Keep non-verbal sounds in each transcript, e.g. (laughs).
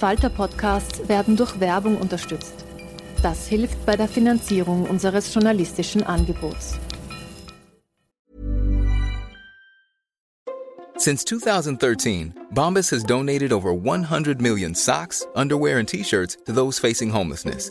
Falter-Podcasts werden durch Werbung unterstützt. Das hilft bei der Finanzierung unseres journalistischen Angebots. Since 2013, Bombas has donated over 100 million socks, underwear, and t-shirts to those facing homelessness.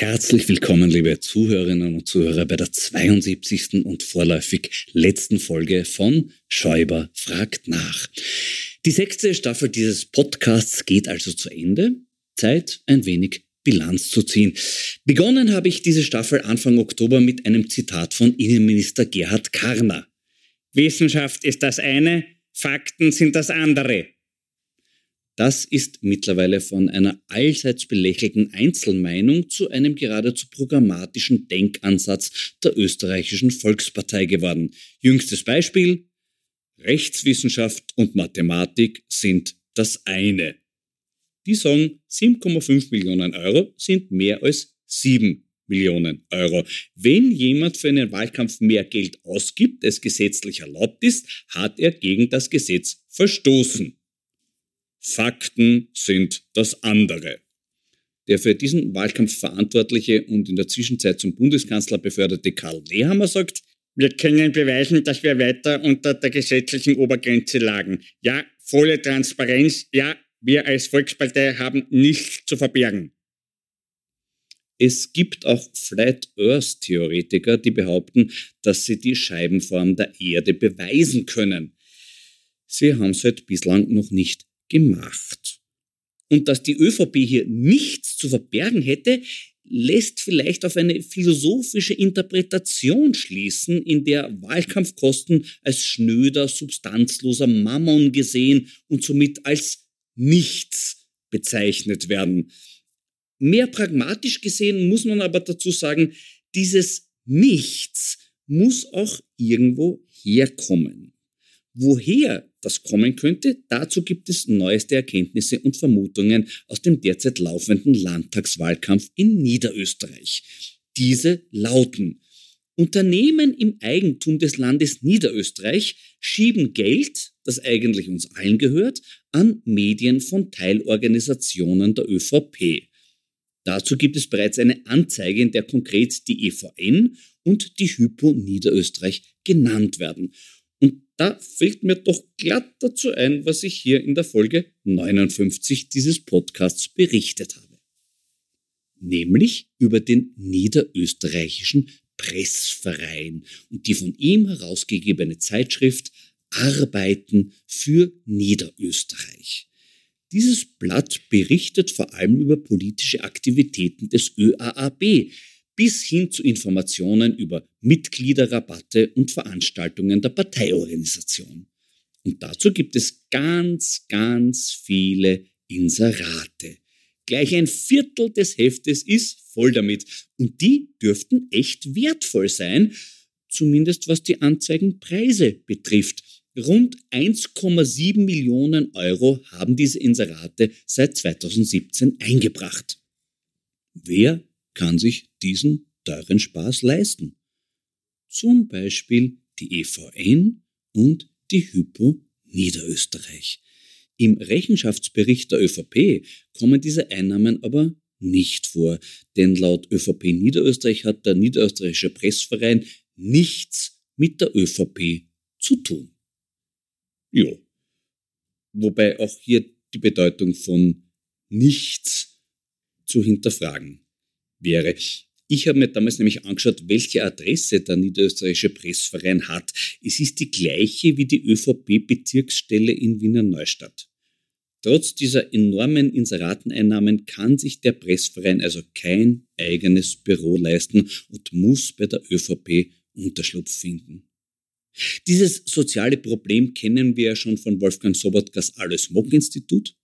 Herzlich willkommen, liebe Zuhörerinnen und Zuhörer, bei der 72. und vorläufig letzten Folge von Schäuber fragt nach. Die sechste Staffel dieses Podcasts geht also zu Ende. Zeit, ein wenig Bilanz zu ziehen. Begonnen habe ich diese Staffel Anfang Oktober mit einem Zitat von Innenminister Gerhard Karner. Wissenschaft ist das eine, Fakten sind das andere. Das ist mittlerweile von einer allseits belächelten Einzelmeinung zu einem geradezu programmatischen Denkansatz der österreichischen Volkspartei geworden. Jüngstes Beispiel, Rechtswissenschaft und Mathematik sind das eine. Die sagen, 7,5 Millionen Euro sind mehr als 7 Millionen Euro. Wenn jemand für einen Wahlkampf mehr Geld ausgibt, als gesetzlich erlaubt ist, hat er gegen das Gesetz verstoßen. Fakten sind das andere. Der für diesen Wahlkampf verantwortliche und in der Zwischenzeit zum Bundeskanzler beförderte Karl Nehammer sagt, wir können beweisen, dass wir weiter unter der gesetzlichen Obergrenze lagen. Ja, volle Transparenz. Ja, wir als Volkspartei haben nichts zu verbergen. Es gibt auch Flat Earth Theoretiker, die behaupten, dass sie die Scheibenform der Erde beweisen können. Sie haben es halt bislang noch nicht gemacht. Und dass die ÖVP hier nichts zu verbergen hätte, lässt vielleicht auf eine philosophische Interpretation schließen, in der Wahlkampfkosten als schnöder, substanzloser Mammon gesehen und somit als nichts bezeichnet werden. Mehr pragmatisch gesehen muss man aber dazu sagen, dieses Nichts muss auch irgendwo herkommen. Woher das kommen könnte, dazu gibt es neueste Erkenntnisse und Vermutungen aus dem derzeit laufenden Landtagswahlkampf in Niederösterreich. Diese lauten, Unternehmen im Eigentum des Landes Niederösterreich schieben Geld, das eigentlich uns allen gehört, an Medien von Teilorganisationen der ÖVP. Dazu gibt es bereits eine Anzeige, in der konkret die EVN und die Hypo Niederösterreich genannt werden. Und da fällt mir doch glatt dazu ein, was ich hier in der Folge 59 dieses Podcasts berichtet habe. Nämlich über den niederösterreichischen Pressverein und die von ihm herausgegebene Zeitschrift Arbeiten für Niederösterreich. Dieses Blatt berichtet vor allem über politische Aktivitäten des ÖAAB, bis hin zu Informationen über Mitgliederrabatte und Veranstaltungen der Parteiorganisation. Und dazu gibt es ganz, ganz viele Inserate. Gleich ein Viertel des Heftes ist voll damit. Und die dürften echt wertvoll sein, zumindest was die Anzeigenpreise betrifft. Rund 1,7 Millionen Euro haben diese Inserate seit 2017 eingebracht. Wer kann sich diesen teuren Spaß leisten? Zum Beispiel die EVN und die Hypo Niederösterreich. Im Rechenschaftsbericht der ÖVP kommen diese Einnahmen aber nicht vor, denn laut ÖVP Niederösterreich hat der Niederösterreichische Pressverein nichts mit der ÖVP zu tun. Ja. Wobei auch hier die Bedeutung von nichts zu hinterfragen wäre. Ich habe mir damals nämlich angeschaut, welche Adresse der Niederösterreichische Pressverein hat. Es ist die gleiche wie die ÖVP-Bezirksstelle in Wiener Neustadt. Trotz dieser enormen Inserateneinnahmen kann sich der Pressverein also kein eigenes Büro leisten und muss bei der ÖVP Unterschlupf finden. Dieses soziale Problem kennen wir ja schon von Wolfgang Sobotkas Alles Mock Institut.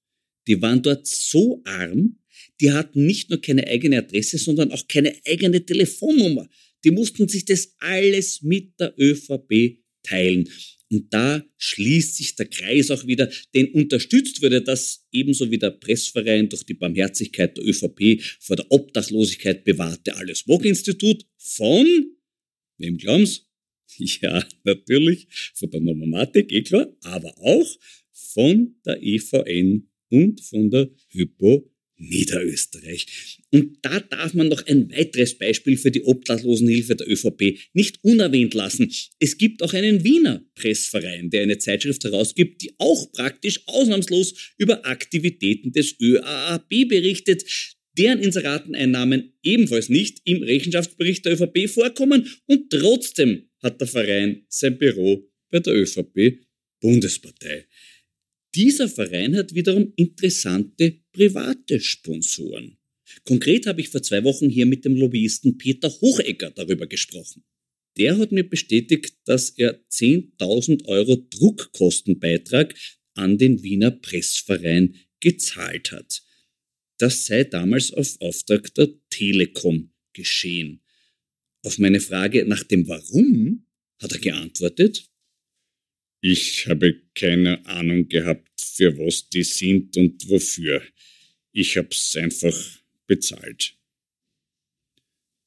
Die waren dort so arm, die hatten nicht nur keine eigene Adresse, sondern auch keine eigene Telefonnummer. Die mussten sich das alles mit der ÖVP teilen. Und da schließt sich der Kreis auch wieder, denn unterstützt wurde das ebenso wie der Pressverein durch die Barmherzigkeit der ÖVP vor der Obdachlosigkeit bewahrte Alles Institut von, wem glauben's? (laughs) Ja, natürlich, von der Nomomatik, eh klar, aber auch von der EVN und von der Hypo Niederösterreich. Und da darf man noch ein weiteres Beispiel für die Obdachlosenhilfe der ÖVP nicht unerwähnt lassen. Es gibt auch einen Wiener Pressverein, der eine Zeitschrift herausgibt, die auch praktisch ausnahmslos über Aktivitäten des ÖAAB berichtet, deren Inserateneinnahmen ebenfalls nicht im Rechenschaftsbericht der ÖVP vorkommen und trotzdem hat der Verein sein Büro bei der ÖVP Bundespartei. Dieser Verein hat wiederum interessante private Sponsoren. Konkret habe ich vor zwei Wochen hier mit dem Lobbyisten Peter Hochegger darüber gesprochen. Der hat mir bestätigt, dass er 10.000 Euro Druckkostenbeitrag an den Wiener Pressverein gezahlt hat. Das sei damals auf Auftrag der Telekom geschehen. Auf meine Frage nach dem Warum hat er geantwortet, ich habe keine Ahnung gehabt, für was die sind und wofür. Ich hab's einfach bezahlt.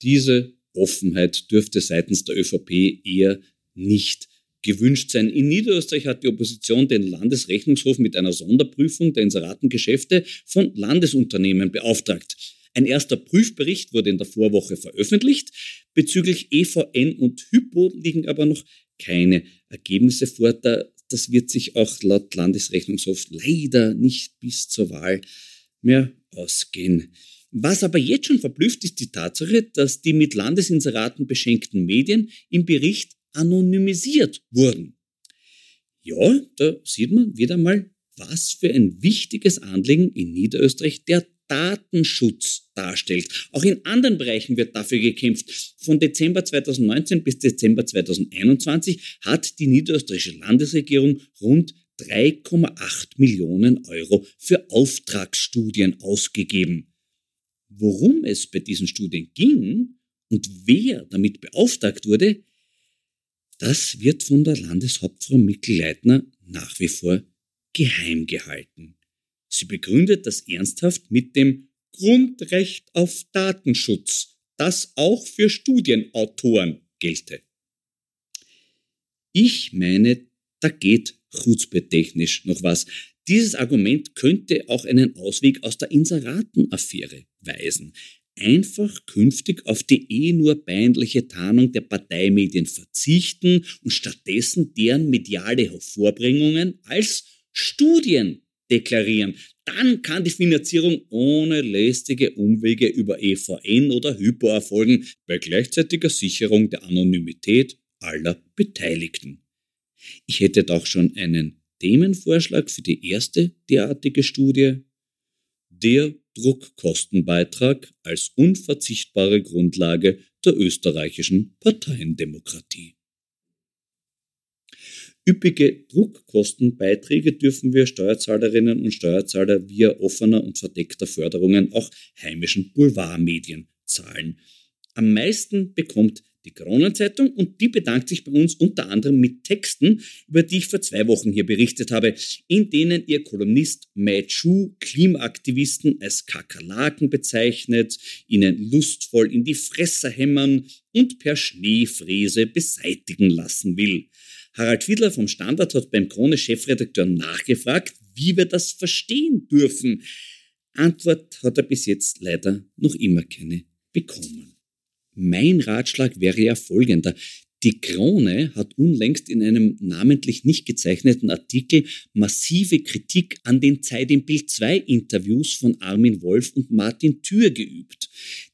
Diese Offenheit dürfte seitens der ÖVP eher nicht gewünscht sein. In Niederösterreich hat die Opposition den Landesrechnungshof mit einer Sonderprüfung der Inseratengeschäfte von Landesunternehmen beauftragt. Ein erster Prüfbericht wurde in der Vorwoche veröffentlicht. Bezüglich EVN und Hypo liegen aber noch keine Ergebnisse vor. Das wird sich auch laut Landesrechnungshof leider nicht bis zur Wahl mehr ausgehen. Was aber jetzt schon verblüfft, ist die Tatsache, dass die mit Landesinseraten beschenkten Medien im Bericht anonymisiert wurden. Ja, da sieht man wieder mal, was für ein wichtiges Anliegen in Niederösterreich der Datenschutz darstellt. Auch in anderen Bereichen wird dafür gekämpft. Von Dezember 2019 bis Dezember 2021 hat die niederösterreichische Landesregierung rund 3,8 Millionen Euro für Auftragsstudien ausgegeben. Worum es bei diesen Studien ging und wer damit beauftragt wurde, das wird von der Landeshauptfrau Mikl-Leitner nach wie vor geheim gehalten. Sie begründet das ernsthaft mit dem Grundrecht auf Datenschutz, das auch für Studienautoren gelte. Ich meine, da geht chutzpe-technisch noch was. Dieses Argument könnte auch einen Ausweg aus der Inseratenaffäre weisen. Einfach künftig auf die eh nur peinliche Tarnung der Parteimedien verzichten und stattdessen deren mediale Hervorbringungen als Studien deklarieren. Dann kann die Finanzierung ohne lästige Umwege über EVN oder Hypo erfolgen, bei gleichzeitiger Sicherung der Anonymität aller Beteiligten. Ich hätte doch schon einen Themenvorschlag für die erste derartige Studie. Der Druckkostenbeitrag als unverzichtbare Grundlage der österreichischen Parteiendemokratie. Üppige Druckkostenbeiträge dürfen wir Steuerzahlerinnen und Steuerzahler via offener und verdeckter Förderungen auch heimischen Boulevardmedien zahlen. Am meisten bekommt die Kronenzeitung und die bedankt sich bei uns unter anderem mit Texten, über die ich vor zwei Wochen hier berichtet habe, in denen ihr Kolumnist Mai Chu Klimaaktivisten als Kakerlaken bezeichnet, ihnen lustvoll in die Fresse hämmern und per Schneefräse beseitigen lassen will. Harald Fiedler vom Standard hat beim Krone-Chefredakteur nachgefragt, wie wir das verstehen dürfen. Antwort hat er bis jetzt leider noch immer keine bekommen. Mein Ratschlag wäre ja folgender. Die Krone hat unlängst in einem namentlich nicht gezeichneten Artikel massive Kritik an den Zeit im Bild 2 Interviews von Armin Wolf und Martin Thür geübt.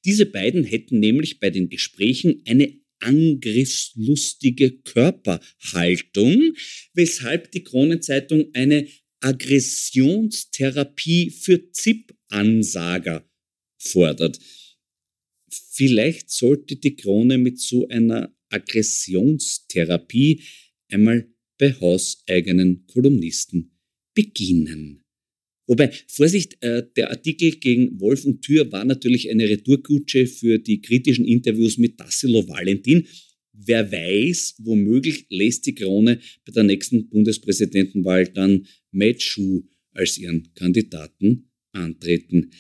Diese beiden hätten nämlich bei den Gesprächen eine angriffslustige Körperhaltung, weshalb die Kronenzeitung eine Aggressionstherapie für ZIP-Ansager fordert. Vielleicht sollte die Krone mit so einer Aggressionstherapie einmal bei hauseigenen Kolumnisten beginnen. Wobei, Vorsicht, äh, der Artikel gegen Wolf und Thür war natürlich eine Retourkutsche für die kritischen Interviews mit Tassilo Valentin. Wer weiß, womöglich lässt die Krone bei der nächsten Bundespräsidentenwahl dann Matt Schuh als ihren Kandidaten antreten.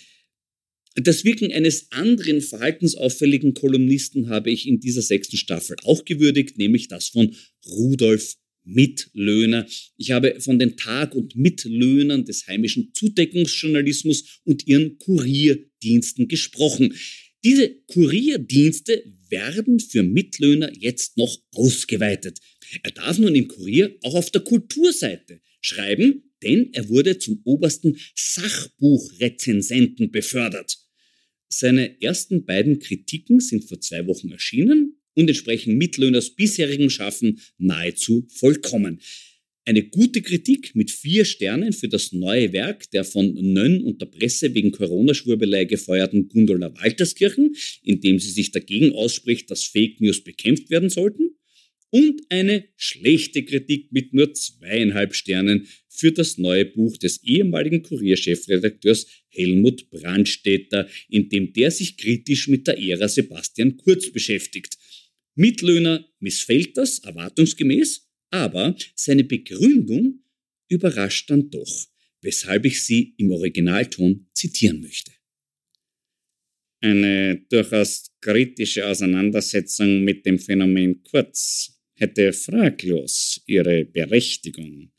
Das Wirken eines anderen verhaltensauffälligen Kolumnisten habe ich in dieser sechsten Staffel auch gewürdigt, nämlich das von Rudolf Mitlöhner. Ich habe von den Tag- und Mitlöhnern des heimischen Zudeckungsjournalismus und ihren Kurierdiensten gesprochen. Diese Kurierdienste werden für Mitlöhner jetzt noch ausgeweitet. Er darf nun im Kurier auch auf der Kulturseite schreiben, denn er wurde zum obersten Sachbuchrezensenten befördert. Seine ersten beiden Kritiken sind vor zwei Wochen erschienen und entsprechen Mitlöhners bisherigem Schaffen nahezu vollkommen. Eine gute Kritik mit vier Sternen für das neue Werk der von Nönn und der Presse wegen Corona-Schwurbelei gefeuerten Gundula Walterskirchen, in dem sie sich dagegen ausspricht, dass Fake News bekämpft werden sollten. Und eine schlechte Kritik mit nur zweieinhalb Sternen für das neue Buch des ehemaligen Kurierchefredakteurs Helmut Brandstätter, in dem der sich kritisch mit der Ära Sebastian Kurz beschäftigt. Mitlöhner missfällt das erwartungsgemäß, aber seine Begründung überrascht dann doch, weshalb ich sie im Originalton zitieren möchte. Eine durchaus kritische Auseinandersetzung mit dem Phänomen Kurz hätte fraglos ihre Berechtigung.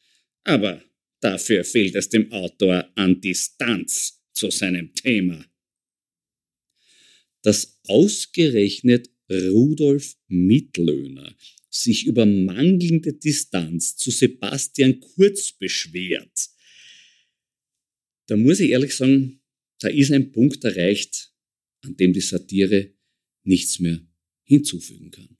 Aber dafür fehlt es dem Autor an Distanz zu seinem Thema. Dass ausgerechnet Rudolf Mittlöhner sich über mangelnde Distanz zu Sebastian Kurz beschwert, da muss ich ehrlich sagen, da ist ein Punkt erreicht, an dem die Satire nichts mehr hinzufügen kann.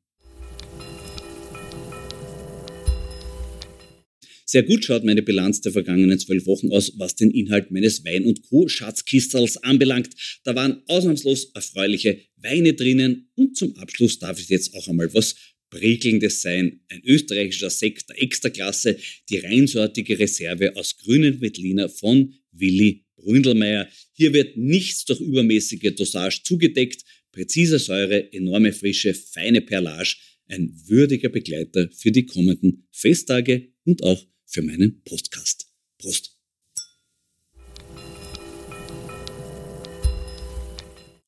Sehr gut schaut meine Bilanz der vergangenen zwölf Wochen aus, was den Inhalt meines Wein- und Co-Schatzkistels anbelangt. Da waren ausnahmslos erfreuliche Weine drinnen und zum Abschluss darf es jetzt auch einmal was Prickelndes sein. Ein österreichischer Sekt der Extraklasse, die reinsortige Reserve aus grünen Veltliner von Willi Bründelmeier. Hier wird nichts durch übermäßige Dosage zugedeckt. Präzise Säure, enorme Frische, feine Perlage. Ein würdiger Begleiter für die kommenden Festtage und auch für meinen Podcast. Prost!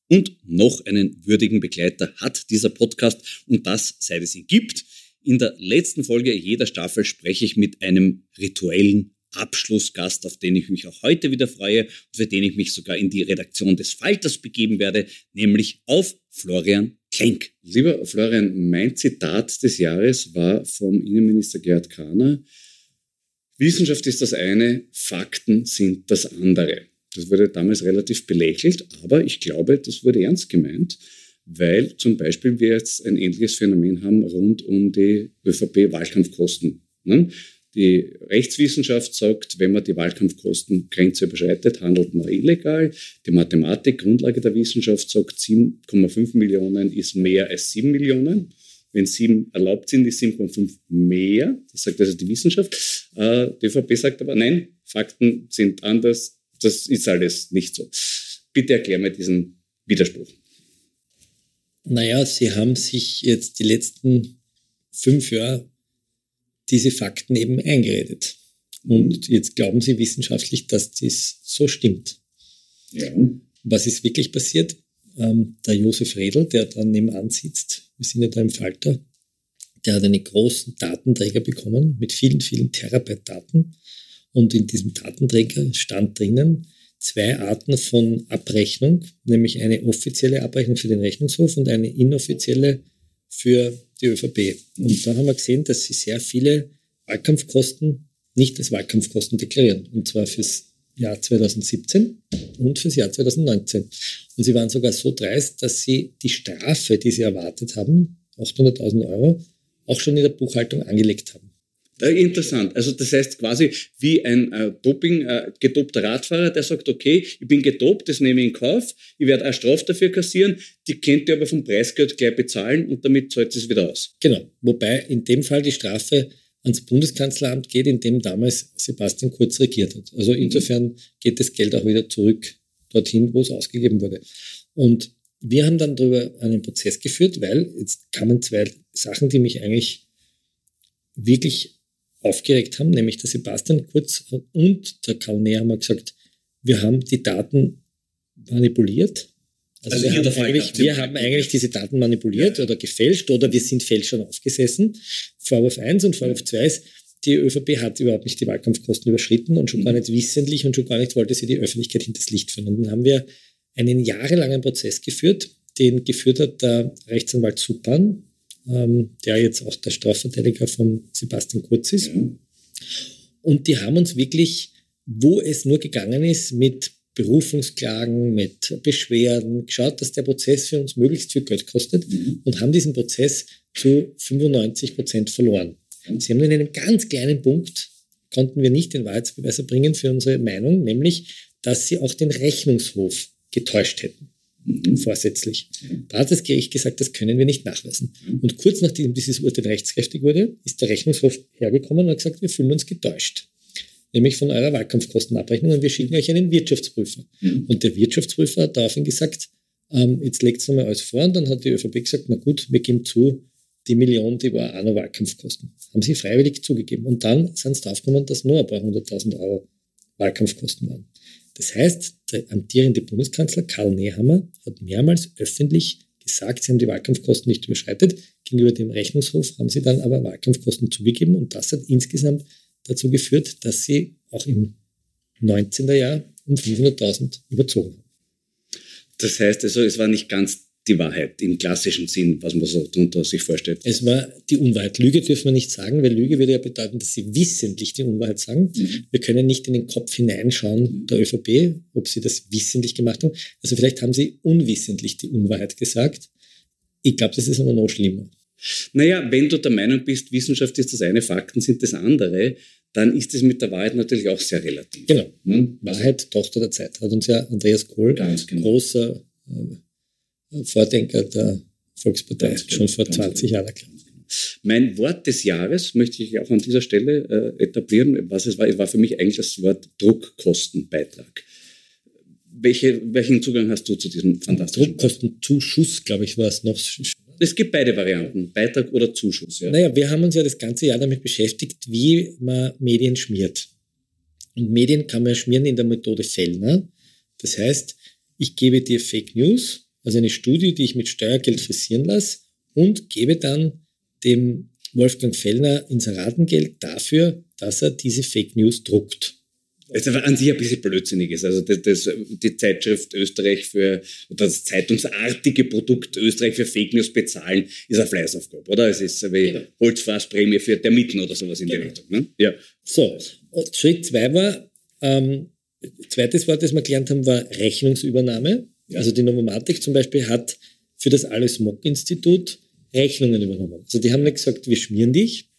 Und noch einen würdigen Begleiter hat dieser Podcast und das, seit es ihn gibt. In der letzten Folge jeder Staffel spreche ich mit einem rituellen Abschlussgast, auf den ich mich auch heute wieder freue und für den ich mich sogar in die Redaktion des Falters begeben werde, nämlich auf Florian Klenk. Lieber Florian, mein Zitat des Jahres war vom Innenminister Gerhard Kahner. Wissenschaft ist das eine, Fakten sind das andere. Das wurde damals relativ belächelt, aber ich glaube, das wurde ernst gemeint, weil zum Beispiel wir jetzt ein ähnliches Phänomen haben rund um die ÖVP-Wahlkampfkosten. Ne? Die Rechtswissenschaft sagt, wenn man die Wahlkampfkostengrenze überschreitet, handelt man illegal. Die Mathematik, Grundlage der Wissenschaft, sagt, 7,5 Millionen ist mehr als 7 Millionen. Wenn sieben erlaubt sind, ist 7,5 mehr. Das sagt also die Wissenschaft. Äh, die ÖVP sagt aber, nein, Fakten sind anders. Das ist alles nicht so. Bitte erklär mir diesen Widerspruch. Naja, Sie haben sich jetzt die letzten fünf Jahre diese Fakten eben eingeredet. Und jetzt glauben Sie wissenschaftlich, dass das so stimmt. Ja. Was ist wirklich passiert? Ähm, der Josef Redl, der da nebenan sitzt, wir sind ja da im Falter, der hat einen großen Datenträger bekommen mit vielen, vielen Terabyte Daten. Und in diesem Datenträger stand drinnen zwei Arten von Abrechnung, nämlich eine offizielle Abrechnung für den Rechnungshof und eine inoffizielle für die ÖVP. Und da haben wir gesehen, dass sie sehr viele Wahlkampfkosten nicht als Wahlkampfkosten deklarieren. Und zwar fürs Jahr 2017 und fürs Jahr 2019. Und sie waren sogar so dreist, dass sie die Strafe, die sie erwartet haben, 800.000 Euro, auch schon in der Buchhaltung angelegt haben. Interessant. Also das heißt quasi wie ein äh, Doping, äh, gedopter Radfahrer, der sagt, okay, ich bin gedopt, das nehme ich in Kauf, ich werde eine Strafe dafür kassieren, die könnt ihr aber vom Preisgeld gleich bezahlen und damit zahlt es wieder aus. Genau. Wobei in dem Fall die Strafe ans Bundeskanzleramt geht, in dem damals Sebastian Kurz regiert hat. Also mhm. insofern geht das Geld auch wieder zurück dorthin, wo es ausgegeben wurde. Und wir haben dann darüber einen Prozess geführt, weil jetzt kamen zwei Sachen, die mich eigentlich wirklich aufgeregt haben, nämlich der Sebastian Kurz und der Karl haben gesagt, wir haben die Daten manipuliert also, also wir, haben eigentlich, wir haben eigentlich diese Daten manipuliert ja. oder gefälscht oder wir sind Fälschern aufgesessen. Vorwurf 1 und Vorwurf 2 ist, die ÖVP hat überhaupt nicht die Wahlkampfkosten überschritten und schon mhm. gar nicht wissentlich und schon gar nicht wollte sie die Öffentlichkeit hinters Licht führen. Und dann haben wir einen jahrelangen Prozess geführt, den geführt hat der Rechtsanwalt Supan, ähm, der jetzt auch der Strafverteidiger von Sebastian Kurz ist. Mhm. Und die haben uns wirklich, wo es nur gegangen ist, mit Berufungsklagen, mit Beschwerden, geschaut, dass der Prozess für uns möglichst viel Geld kostet mhm. und haben diesen Prozess zu 95 Prozent verloren. Sie haben in einem ganz kleinen Punkt, konnten wir nicht den Wahrheitsbeweis erbringen für unsere Meinung, nämlich, dass sie auch den Rechnungshof getäuscht hätten. Mhm. Vorsätzlich. Da hat das Gericht gesagt, das können wir nicht nachweisen. Mhm. Und kurz nachdem dieses Urteil rechtskräftig wurde, ist der Rechnungshof hergekommen und hat gesagt, wir fühlen uns getäuscht nämlich von eurer Wahlkampfkostenabrechnung und wir schicken euch einen Wirtschaftsprüfer. Mhm. Und der Wirtschaftsprüfer hat daraufhin gesagt, ähm, jetzt legt es nochmal alles vor und dann hat die ÖVP gesagt, na gut, wir geben zu, die Million, die war auch noch Wahlkampfkosten. Haben sie freiwillig zugegeben. Und dann sind sie draufgekommen, dass nur ein paar hunderttausend Euro Wahlkampfkosten waren. Das heißt, der amtierende Bundeskanzler Karl Nehammer hat mehrmals öffentlich gesagt, sie haben die Wahlkampfkosten nicht überschreitet. Gegenüber dem Rechnungshof haben sie dann aber Wahlkampfkosten zugegeben und das hat insgesamt dazu geführt, dass sie auch im 19. Jahr um 500.000 überzogen haben. Das heißt also, es war nicht ganz die Wahrheit im klassischen Sinn, was man so darunter sich vorstellt. Es war die Unwahrheit. Lüge dürfen wir nicht sagen, weil Lüge würde ja bedeuten, dass sie wissentlich die Unwahrheit sagen. Mhm. Wir können nicht in den Kopf hineinschauen der ÖVP, ob sie das wissentlich gemacht haben. Also vielleicht haben sie unwissentlich die Unwahrheit gesagt. Ich glaube, das ist aber noch schlimmer. Naja, wenn du der Meinung bist, Wissenschaft ist das eine, Fakten sind das andere, dann ist es mit der Wahrheit natürlich auch sehr relativ. Genau. Hm? Wahrheit, Tochter der Zeit, hat uns ja Andreas Kohl, genau. großer äh, Vordenker der Volkspartei, Ganz schon genau. vor 20 Jahren erklärt. Genau. Mein Wort des Jahres möchte ich auch an dieser Stelle äh, etablieren. Was es war, es war für mich eigentlich das Wort Druckkostenbeitrag. Welche, welchen Zugang hast du zu diesem fantastischen Druckkostenzuschuss, glaube ich, war es noch es gibt beide Varianten, Beitrag oder Zuschuss. Ja. Naja, wir haben uns ja das ganze Jahr damit beschäftigt, wie man Medien schmiert. Und Medien kann man schmieren in der Methode Fellner. Das heißt, ich gebe dir Fake News, also eine Studie, die ich mit Steuergeld frisieren lasse, und gebe dann dem Wolfgang Fellner Inseratengeld dafür, dass er diese Fake News druckt. Es ist an sich ein bisschen blödsinnig ist. Also das, das, die Zeitschrift Österreich für, oder das zeitungsartige Produkt Österreich für Fake News bezahlen, ist eine Fleißaufgabe, oder? Es ist wie genau. Holzfassprämie für Termiten oder sowas in genau. die Richtung. Ne? Ja. So, und Schritt zwei war, ähm, zweites Wort, das wir gelernt haben, war Rechnungsübernahme. Ja. Also die Novomatik zum Beispiel hat für das Alles Mock Institut Rechnungen übernommen. Also die haben nicht gesagt, wir schmieren dich,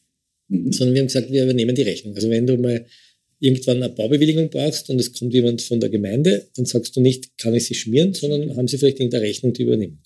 mhm. sondern wir haben gesagt, wir übernehmen die Rechnung. Also wenn du mal irgendwann eine Baubewilligung brauchst und es kommt jemand von der Gemeinde, dann sagst du nicht, kann ich sie schmieren, sondern haben sie vielleicht irgendeine Rechnung, die übernehmen.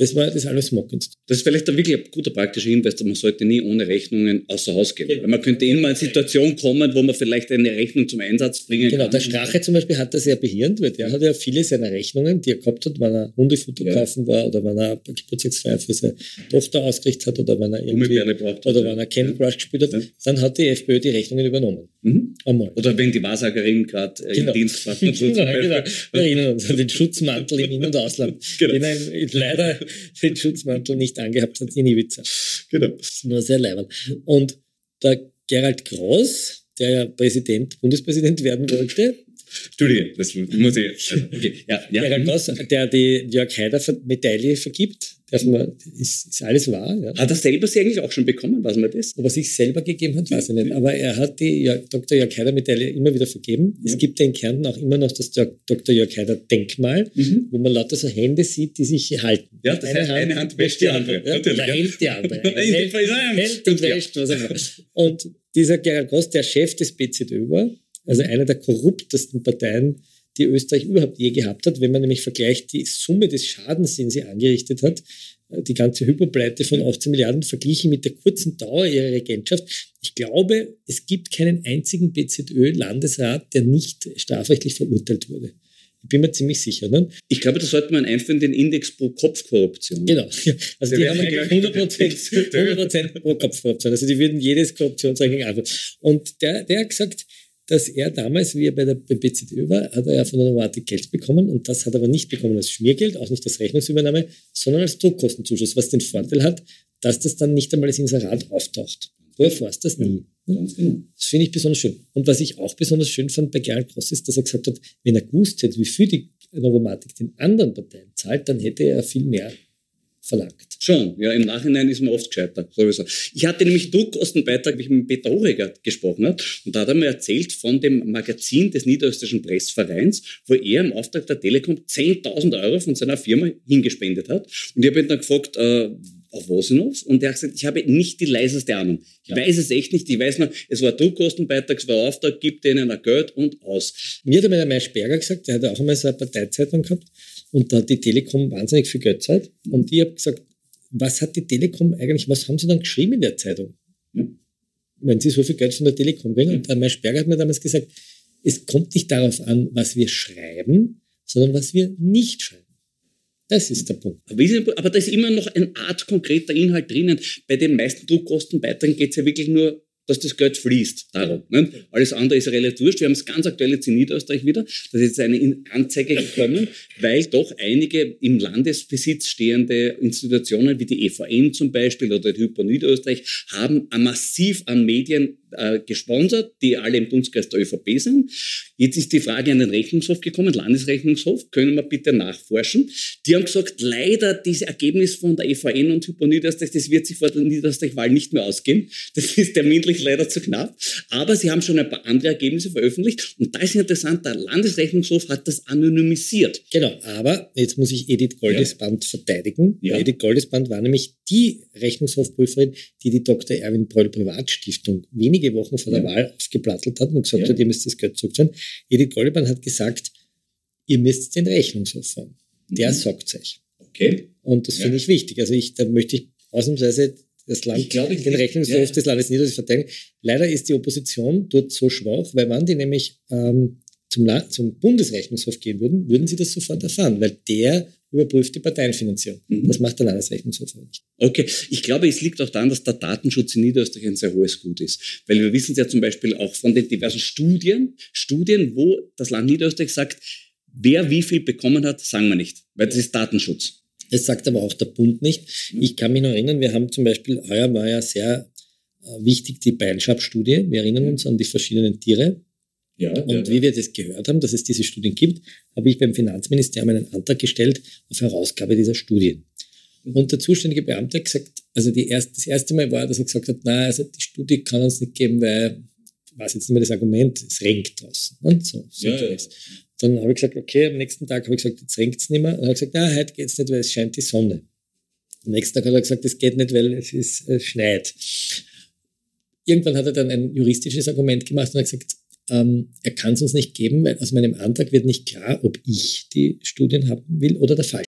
Das war das Allerschmockendste. Das ist vielleicht ein wirklich ein guter praktischer Hinweis, dass man sollte nie ohne Rechnungen außer Haus gehen. Genau. Weil man könnte immer in eine Situation kommen, wo man vielleicht eine Rechnung zum Einsatz bringen genau, kann. Genau, der Strache zum Beispiel hat das sehr behirnt, weil der hat ja viele seiner Rechnungen, die er gehabt hat, wenn er Hundefutter ja. kaufen war oder wenn er Geburtstagsfeier für seine Tochter ausgerichtet hat oder wenn er irgendwie braucht, oder wenn er Candy Crush gespielt hat, ja. dann hat die FPÖ die Rechnungen übernommen. Mhm. Einmal. Oder wenn die Wahrsagerin gerade äh, genau. im Dienst war. Genau, genau. Wir erinnern uns an den Schutzmantel im In- und Ausland. (laughs) Genau. Den er leider (laughs) den Schutzmantel nicht angehabt hat in Ibiza. Genau. Das war sehr leibend. Und der Gerald Gross, der ja Präsident, Bundespräsident werden wollte, Entschuldige, das muss ich. Also, okay. ja, ja. Gerald Gross, der die Jörg Haider Medaille vergibt, darf man, ist, ist alles wahr. Ja. Hat er selber sie eigentlich auch schon bekommen, weiß man das? Ob er sich selber gegeben hat, weiß ich nicht. Aber er hat die Dr. Jörg Haider Medaille immer wieder vergeben. Ja. Es gibt ja in Kärnten auch immer noch das Dr. Jörg Haider Denkmal, mhm. wo man lauter so Hände sieht, die sich halten. Ja, das eine, heißt, Hand, eine Hand wäscht die andere. Ja, ja. hält die andere. (laughs) hält, hält und wäscht, was auch immer. Und dieser Gerald Gross, der Chef des BZÖ war, also einer der korruptesten Parteien die Österreich überhaupt je gehabt hat. Wenn man nämlich vergleicht die Summe des Schadens, den sie angerichtet hat, äh, die ganze Hyperpleite von 18 Milliarden verglichen mit der kurzen Dauer ihrer Regentschaft. Ich glaube, es gibt keinen einzigen BZÖ-Landesrat, der nicht strafrechtlich verurteilt wurde. Ich bin mir ziemlich sicher. Ne? Ich glaube, da sollte man einführen den Index pro Kopf-Korruption. Genau. Also die haben 100%, 100 pro Kopf-Korruption. Also die würden jedes Korruptionsranking anführen. Und der, der hat gesagt, dass er damals, wie er bei der BZÖ war, hat er ja von der Novartik Geld bekommen und das hat er aber nicht bekommen als Schmiergeld, auch nicht als Rechnungsübernahme, sondern als Druckkostenzuschuss, was den Vorteil hat, dass das dann nicht einmal als Inserat auftaucht. Du erfährst das nie. Ganz genau. Das finde ich besonders schön. Und was ich auch besonders schön fand bei Gerald Gross ist, dass er gesagt hat, wenn er gewusst hätte, wie viel die Novomatic den anderen Parteien zahlt, dann hätte er viel mehr verlangt. Schon, ja, im Nachhinein ist man oft gescheitert, sowieso. Ich hatte nämlich Druckkostenbeitrag, wie ich mit Peter Horeger gesprochen habe, und da hat er mir erzählt von dem Magazin des Niederösterreichischen Pressvereins, wo er im Auftrag der Telekom 10.000 Euro von seiner Firma hingespendet hat. Und ich habe ihn dann gefragt, äh, auf was hinaus? Und er hat gesagt, ich habe nicht die leiseste Ahnung. Ich ja. weiß es echt nicht. Ich weiß nur, es war Druckkostenbeitrag, es war Auftrag, gibt denen ein Geld und aus. Mir hat einmal der Maischberger gesagt, der hat auch einmal so eine Parteizeitung gehabt und da hat die Telekom wahnsinnig viel Geld Zeit. Und ich habe gesagt, was hat die Telekom eigentlich, was haben sie dann geschrieben in der Zeitung? Ja. Wenn sie so viel Geld von der Telekom kriegen. Und der Maischberger hat mir damals gesagt, es kommt nicht darauf an, was wir schreiben, sondern was wir nicht schreiben. Das ist der Punkt. Aber da ist immer noch eine Art konkreter Inhalt drinnen. Bei den meisten Druckkostenbeiträgen geht es ja wirklich nur dass das Geld fließt. Darum. Ne? Alles andere ist relativ wurscht. Wir haben es ganz aktuell jetzt in Niederösterreich wieder. Da ist jetzt eine Anzeige gekommen, weil doch einige im Landesbesitz stehende Institutionen wie die EVN zum Beispiel oder die Hypo Niederösterreich haben massiv an Medien äh, gesponsert, die alle im Dunstkreis der ÖVP sind. Jetzt ist die Frage an den Rechnungshof gekommen, Landesrechnungshof, können wir bitte nachforschen. Die haben gesagt, leider dieses Ergebnis von der EVN und Hypo Niederösterreich, das wird sich vor der Niederösterreich-Wahl nicht mehr ausgehen. Das (laughs) ist terminlich leider zu knapp. Aber sie haben schon ein paar andere Ergebnisse veröffentlicht und da ist interessant, der Landesrechnungshof hat das anonymisiert. Genau, aber jetzt muss ich Edith Goldesband ja. verteidigen. Ja. Edith Goldesband war nämlich die Rechnungshofprüferin, die die Dr. Erwin Bröll Privatstiftung wenige Wochen vor der ja. Wahl aufgeplattelt hat und gesagt ja. hat, ihr müsst das Geld zurückzahlen. Edith Goldesband hat gesagt, ihr müsst den Rechnungshof fahren. Der mhm. sagt euch. Okay. Und das finde ich wichtig. Also ich, da möchte ich ausnahmsweise das Land, glaube, den Rechnungshof ja. des Landes Niederösterreich verteidigen. Leider ist die Opposition dort so schwach, weil wenn die nämlich ähm, zum, zum Bundesrechnungshof gehen würden, würden sie das sofort erfahren, weil der überprüft die Parteienfinanzierung. Mhm. Das macht der Landesrechnungshof nicht. Okay, ich glaube, es liegt auch daran, dass der Datenschutz in Niederösterreich ein sehr hohes Gut ist. Weil wir wissen es ja zum Beispiel auch von den diversen Studien, Studien, wo das Land Niederösterreich sagt, wer wie viel bekommen hat, sagen wir nicht, weil das ist Datenschutz. Das sagt aber auch der Bund nicht. Ich kann mich noch erinnern, wir haben zum Beispiel, heuer war ja sehr äh, wichtig die Beinschab-Studie. Wir erinnern uns an die verschiedenen Tiere. Ja, und ja, wie wir das gehört haben, dass es diese Studien gibt, habe ich beim Finanzministerium einen Antrag gestellt auf Herausgabe dieser Studien. Mhm. Und der zuständige Beamte hat gesagt, also erst, das erste Mal war, dass er gesagt hat, nein, also die Studie kann uns nicht geben, weil, ich weiß jetzt nicht mehr das Argument, es regnet draußen. Und so, so ja, ja. Dann habe ich gesagt, okay, am nächsten Tag habe ich gesagt, jetzt regnet es nicht mehr. Und er hat gesagt, na, heute geht es nicht, weil es scheint die Sonne. Am nächsten Tag hat er gesagt, es geht nicht, weil es, ist, es schneit. Irgendwann hat er dann ein juristisches Argument gemacht und hat gesagt, ähm, er kann es uns nicht geben, weil aus meinem Antrag wird nicht klar, ob ich die Studien haben will oder der Fall.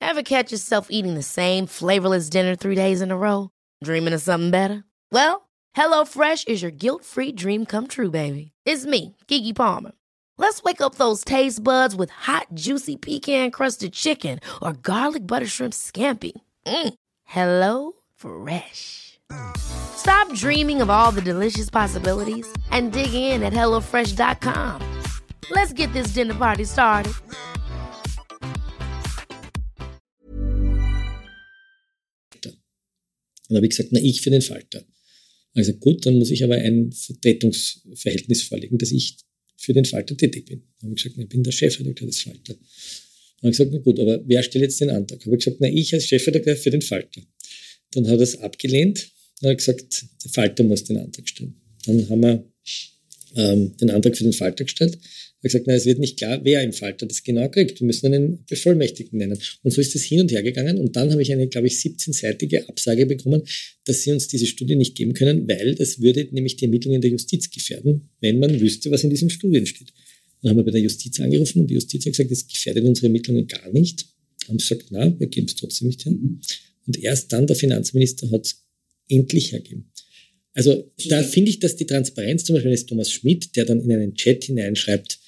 Ever catch yourself eating the same flavorless dinner three days in a row? Dreaming of something better? Well, HelloFresh is your guilt-free dream come true, baby. It's me, Kiki Palmer. Let's wake up those taste buds with hot, juicy pecan-crusted chicken or garlic butter shrimp scampi. Mm. Hello Fresh. Stop dreaming of all the delicious possibilities and dig in at HelloFresh.com. Let's get this dinner party started. Dann habe ich gesagt, na, ich für den Falter. Also gut, dann muss ich aber ein Vertretungsverhältnis vorlegen, dass ich für den Falter tätig bin. Dann habe ich gesagt, ich bin der Chefredakteur des Falter. Dann habe ich gesagt, na gut, aber wer stellt jetzt den Antrag? Habe ich gesagt, na, ich als Chefredakteur für den Falter. Dann hat er es abgelehnt. Dann habe ich gesagt, der Falter muss den Antrag stellen. Dann haben wir ähm, den Antrag für den Falter gestellt habe gesagt, na, es wird nicht klar, wer im Falter das genau kriegt. Wir müssen einen Bevollmächtigten nennen. Und so ist es hin und her gegangen. Und dann habe ich eine, glaube ich, 17-seitige Absage bekommen, dass sie uns diese Studie nicht geben können, weil das würde nämlich die Ermittlungen der Justiz gefährden, wenn man wüsste, was in diesen Studien steht. Dann haben wir bei der Justiz angerufen und die Justiz hat gesagt, das gefährdet unsere Ermittlungen gar nicht. Haben gesagt, na, wir geben es trotzdem nicht her. Und erst dann der Finanzminister hat endlich hergeben. Also da finde ich, dass die Transparenz zum Beispiel eines Thomas Schmidt, der dann in einen Chat hineinschreibt,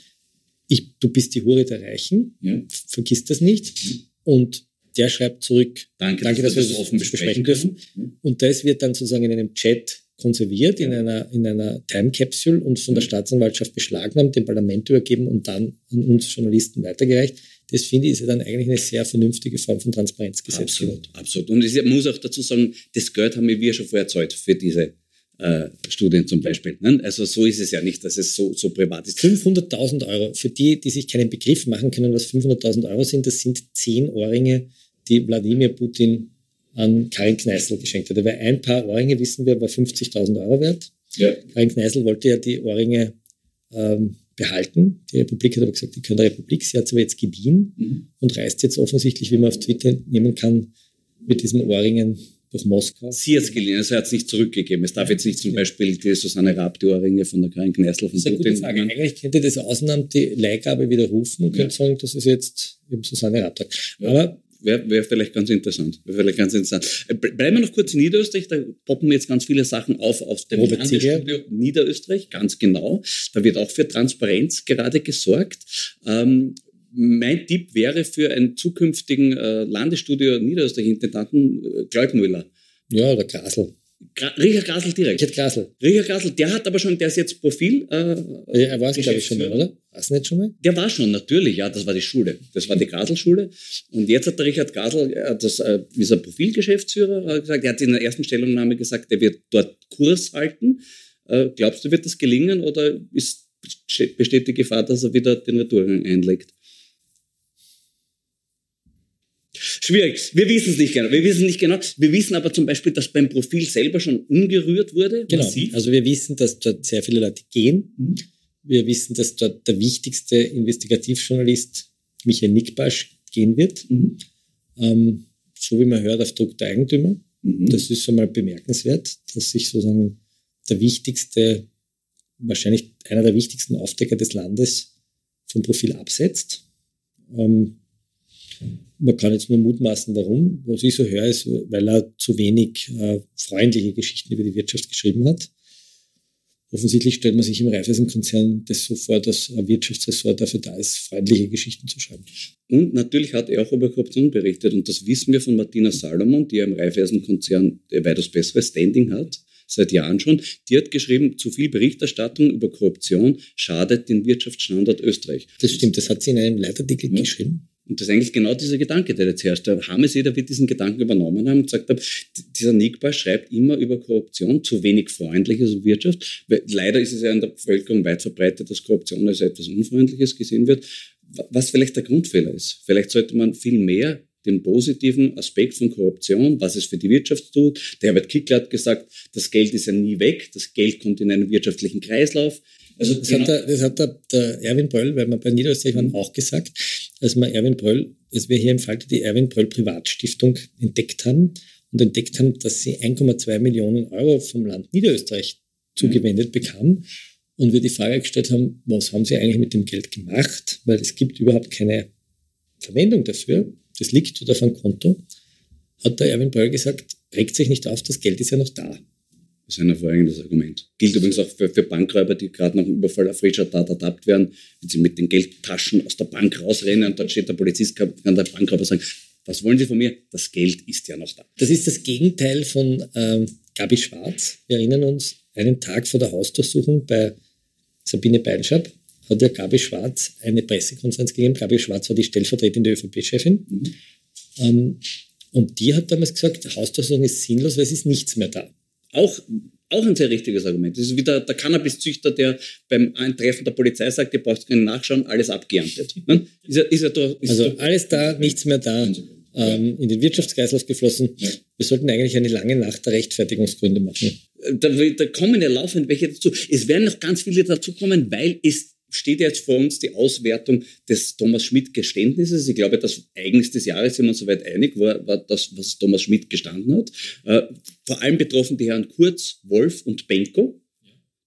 ich, du bist die Hure der Reichen, ja. vergiss das nicht. Und der schreibt zurück, danke, danke dass, dass wir das offen besprechen dürfen. dürfen. Und das wird dann sozusagen in einem Chat konserviert, in einer, in einer Time Capsule und von der Staatsanwaltschaft beschlagnahmt, dem Parlament übergeben und dann an uns Journalisten weitergereicht. Das finde ich ist ja dann eigentlich eine sehr vernünftige Form von Transparenzgesetzgebung. Absolut, absolut. Und ich muss auch dazu sagen, das Geld haben wir schon vorher zahlt für diese äh, Studien zum Beispiel. Ne? Also so ist es ja nicht, dass es so, so privat ist. 500.000 Euro. Für die, die sich keinen Begriff machen können, was 500.000 Euro sind, das sind zehn Ohrringe, die Wladimir Putin an Karin Kneißl geschenkt hat. Weil ein paar Ohrringe, wissen wir, war 50.000 Euro wert. Ja. Karin Kneißl wollte ja die Ohrringe ähm, behalten. Die Republik hat aber gesagt, die können der Republik. Sie hat es aber jetzt geliehen mhm. und reist jetzt offensichtlich, wie man auf Twitter nehmen kann, mit diesen Ohrringen durch Moskau. Sie hat es geliehen, also er hat es nicht zurückgegeben. Es darf jetzt nicht zum Beispiel die Susanne Raab die Ohrringe von der Karin Kneißl von Putin. Frage. Eigentlich könnte das Ausland die Leihgabe widerrufen und ja. könnte sagen, das ist jetzt eben Susanne Raab. Ja. Aber wäre wär vielleicht ganz interessant. Wäre vielleicht ganz interessant. Äh, bleiben wir noch kurz in Niederösterreich, da poppen jetzt ganz viele Sachen auf aus dem Landesstudio Niederösterreich, ganz genau. Da wird auch für Transparenz gerade gesorgt. Ähm, mein Tipp wäre für einen zukünftigen äh, Landesstudio Niederösterreich-Intendanten äh, Gleubmüller. Ja, oder Grasel. Gra Richard Grasel direkt. Richard Grasel. Richard Grasel, der hat aber schon, der ist jetzt Profil. Äh, ja, er war es, glaube ich, schon mal, oder? War es nicht schon mal? Der war schon, natürlich, ja, das war die Schule. Das war die Grasel-Schule. Und jetzt hat der Richard Grasel, äh, das äh, ist ein Profilgeschäftsführer, gesagt, er hat in der ersten Stellungnahme gesagt, er wird dort Kurs halten. Äh, glaubst du, wird das gelingen oder ist, besteht die Gefahr, dass er wieder den Retourgang einlegt? Schwierig. Wir wissen es nicht genau. Wir wissen nicht genau. Wir wissen aber zum Beispiel, dass beim Profil selber schon umgerührt wurde. Genau. Massiv. Also wir wissen, dass dort sehr viele Leute gehen. Mhm. Wir wissen, dass dort der wichtigste Investigativjournalist Michael Nickbasch gehen wird. Mhm. Ähm, so wie man hört, auf Druck der Eigentümer. Mhm. Das ist schon mal bemerkenswert, dass sich sozusagen der wichtigste, wahrscheinlich einer der wichtigsten Aufdecker des Landes vom Profil absetzt. Ähm, man kann jetzt nur mutmaßen, warum. Was ich so höre, ist, weil er zu wenig äh, freundliche Geschichten über die Wirtschaft geschrieben hat. Offensichtlich stellt man sich im Raiffeisenkonzern das so vor, dass ein Wirtschaftsressort dafür da ist, freundliche Geschichten zu schreiben. Und natürlich hat er auch über Korruption berichtet. Und das wissen wir von Martina Salomon, die ja im Raiffeisenkonzern weitaus besseres Standing hat, seit Jahren schon. Die hat geschrieben, zu viel Berichterstattung über Korruption schadet den Wirtschaftsstandort Österreich. Das stimmt, das hat sie in einem Leitartikel ja. geschrieben. Und das ist eigentlich genau dieser Gedanke, der jetzt herrscht. Der Hameseder wird diesen Gedanken übernommen haben und gesagt hat, dieser Nickbar schreibt immer über Korruption, zu wenig Freundliches und Wirtschaft. Leider ist es ja in der Bevölkerung weit verbreitet, dass Korruption als etwas Unfreundliches gesehen wird. Was vielleicht der Grundfehler ist. Vielleicht sollte man viel mehr den positiven Aspekt von Korruption, was es für die Wirtschaft tut. Der Herbert Kickler hat gesagt, das Geld ist ja nie weg, das Geld kommt in einen wirtschaftlichen Kreislauf. Also das, genau. hat der, das hat der, der Erwin Bröll, weil wir bei Niederösterreich waren, auch gesagt, als wir Erwin Bröll, als wir hier im Falter die Erwin Bröll Privatstiftung entdeckt haben und entdeckt haben, dass sie 1,2 Millionen Euro vom Land Niederösterreich zugewendet mhm. bekam und wir die Frage gestellt haben, was haben sie eigentlich mit dem Geld gemacht, weil es gibt überhaupt keine Verwendung dafür. das liegt auf einem Konto, hat der Erwin Beuer gesagt, regt sich nicht auf, das Geld ist ja noch da. Das ist ein hervorragendes Argument. Gilt übrigens auch für, für Bankräuber, die gerade nach dem Überfall auf Richard Tat ertappt werden, wenn sie mit den Geldtaschen aus der Bank rausrennen und dort steht der Polizist, kann der Bankräuber sagen, was wollen Sie von mir? Das Geld ist ja noch da. Das ist das Gegenteil von ähm, Gabi Schwarz. Wir erinnern uns, einen Tag vor der Hausdurchsuchung bei Sabine Beilschab hat ja Gabi Schwarz eine Pressekonferenz gegeben. Gabi Schwarz war die stellvertretende ÖVP-Chefin. Mhm. Ähm, und die hat damals gesagt, Hausdurchsuchung ist sinnlos, weil es ist nichts mehr da. Auch, auch ein sehr richtiges Argument. Das ist wieder der Cannabiszüchter, der beim Eintreffen der Polizei sagt, ihr braucht keinen Nachschauen, alles abgeerntet. Ne? Ist er, ist er doch, ist also alles da, nichts mehr da. Ähm, in den Wirtschaftskreislauf geflossen. Ja. Wir sollten eigentlich eine lange Nacht der Rechtfertigungsgründe machen. Da, da kommen ja laufend welche dazu. Es werden noch ganz viele dazukommen, weil es steht jetzt vor uns die Auswertung des Thomas Schmidt-Geständnisses. Ich glaube, das Eigens des Jahres sind wir uns soweit einig, war, war das, was Thomas Schmidt gestanden hat. Äh, vor allem betroffen die Herren Kurz, Wolf und Benko,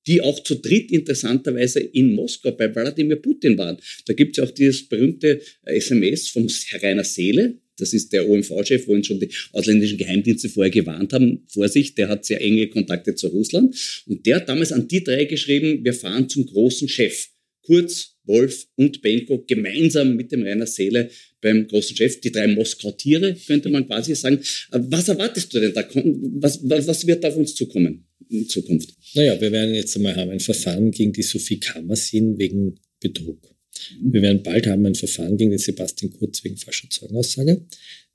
die auch zu dritt interessanterweise in Moskau bei Wladimir Putin waren. Da gibt es ja auch dieses berühmte SMS vom Rainer Seele, das ist der OMV-Chef, wo uns schon die ausländischen Geheimdienste vorher gewarnt haben. Vorsicht, der hat sehr enge Kontakte zu Russland. Und der hat damals an die drei geschrieben, wir fahren zum großen Chef. Kurz, Wolf und Benko gemeinsam mit dem Rainer Seele beim großen Chef, die drei Moskau-Tiere, könnte man quasi sagen. Was erwartest du denn da? Was, was wird auf uns zukommen in Zukunft? Naja, wir werden jetzt einmal haben ein Verfahren gegen die Sophie Kammersin wegen Betrug. Mhm. Wir werden bald haben ein Verfahren gegen den Sebastian Kurz wegen falscher Zeugenaussage.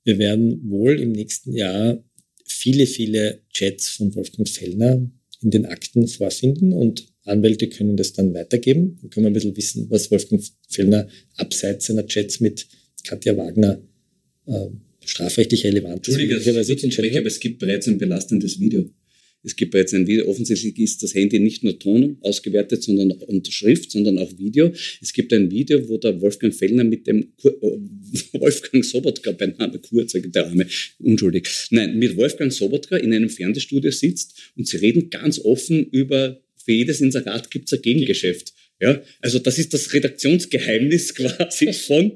Wir werden wohl im nächsten Jahr viele, viele Chats von Wolfgang Fellner in den Akten vorfinden und Anwälte können das dann weitergeben. Dann können wir ein bisschen wissen, was Wolfgang Fellner abseits seiner Chats mit Katja Wagner äh, strafrechtlich relevant ist. Entschuldige, aber es gibt bereits ein belastendes Video. Es gibt bereits ein Video. Offensichtlich ist das Handy nicht nur Ton ausgewertet, sondern und Schrift, sondern auch Video. Es gibt ein Video, wo der Wolfgang Fellner mit dem Kur äh, (laughs) Wolfgang Sobotka, beim Namen Kurz, der Arme, unschuldig, nein, mit Wolfgang Sobotka in einem Fernsehstudio sitzt und sie reden ganz offen über für jedes Inserat gibt es ein Gegengeschäft. Ja, also das ist das Redaktionsgeheimnis (laughs) quasi von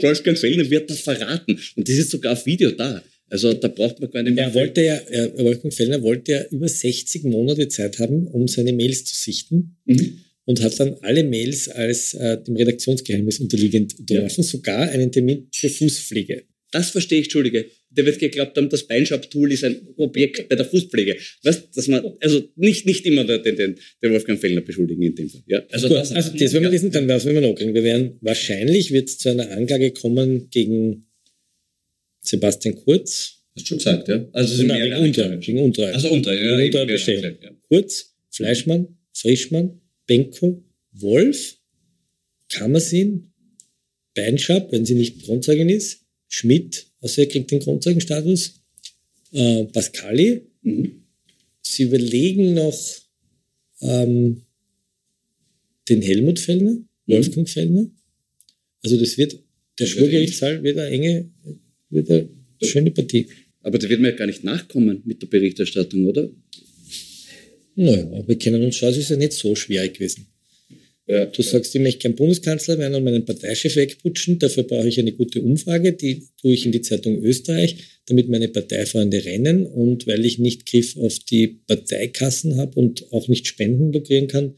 Wolfgang Fellner wird das verraten. Und das ist sogar auf Video da. Also da braucht man gar nicht mehr. Er wollte ja, er, Wolfgang Fellner wollte ja über 60 Monate Zeit haben, um seine Mails zu sichten. Mhm. Und hat dann alle Mails als äh, dem Redaktionsgeheimnis unterliegend unterworfen, ja. sogar einen Termin für Fußpflege. Das verstehe ich, Entschuldige. Der wird geglaubt haben, das Beinschab-Tool ist ein Objekt bei der Fußpflege. Weißt, dass man, also nicht, nicht immer den, den, den Wolfgang Fellner beschuldigen in dem Fall. Ja, also, Gut, das, also das, wenn wir diesen, dann was wir noch kriegen. Wir werden, wahrscheinlich wird es zu einer Anklage kommen gegen Sebastian Kurz. Hast du schon gesagt, ja? Also, es Nein, wegen Untreue. Wegen Untreue. Also Untreue, ja. Wegen Untreue ja. Kurz, Fleischmann, Frischmann, Benko, Wolf, Kammersin, Beinschab, wenn sie nicht Grundzeugin ist, Schmidt, also er kriegt den Grundzeugenstatus, äh, Pascali. Mhm. Sie überlegen noch ähm, den Helmut Fellner, mhm. Wolfgang Fellner. Also das wird, der Schwurgerichtssaal wird eine enge, wird eine schöne Partie. Aber da wird man ja gar nicht nachkommen mit der Berichterstattung, oder? Naja, wir kennen uns schon, es ist ja nicht so schwierig gewesen. Ja. Du sagst, ich möchte gern Bundeskanzler werden und meinen Parteichef wegputschen. Dafür brauche ich eine gute Umfrage. Die tue ich in die Zeitung Österreich, damit meine Parteifreunde rennen. Und weil ich nicht Griff auf die Parteikassen habe und auch nicht Spenden lukrieren kann,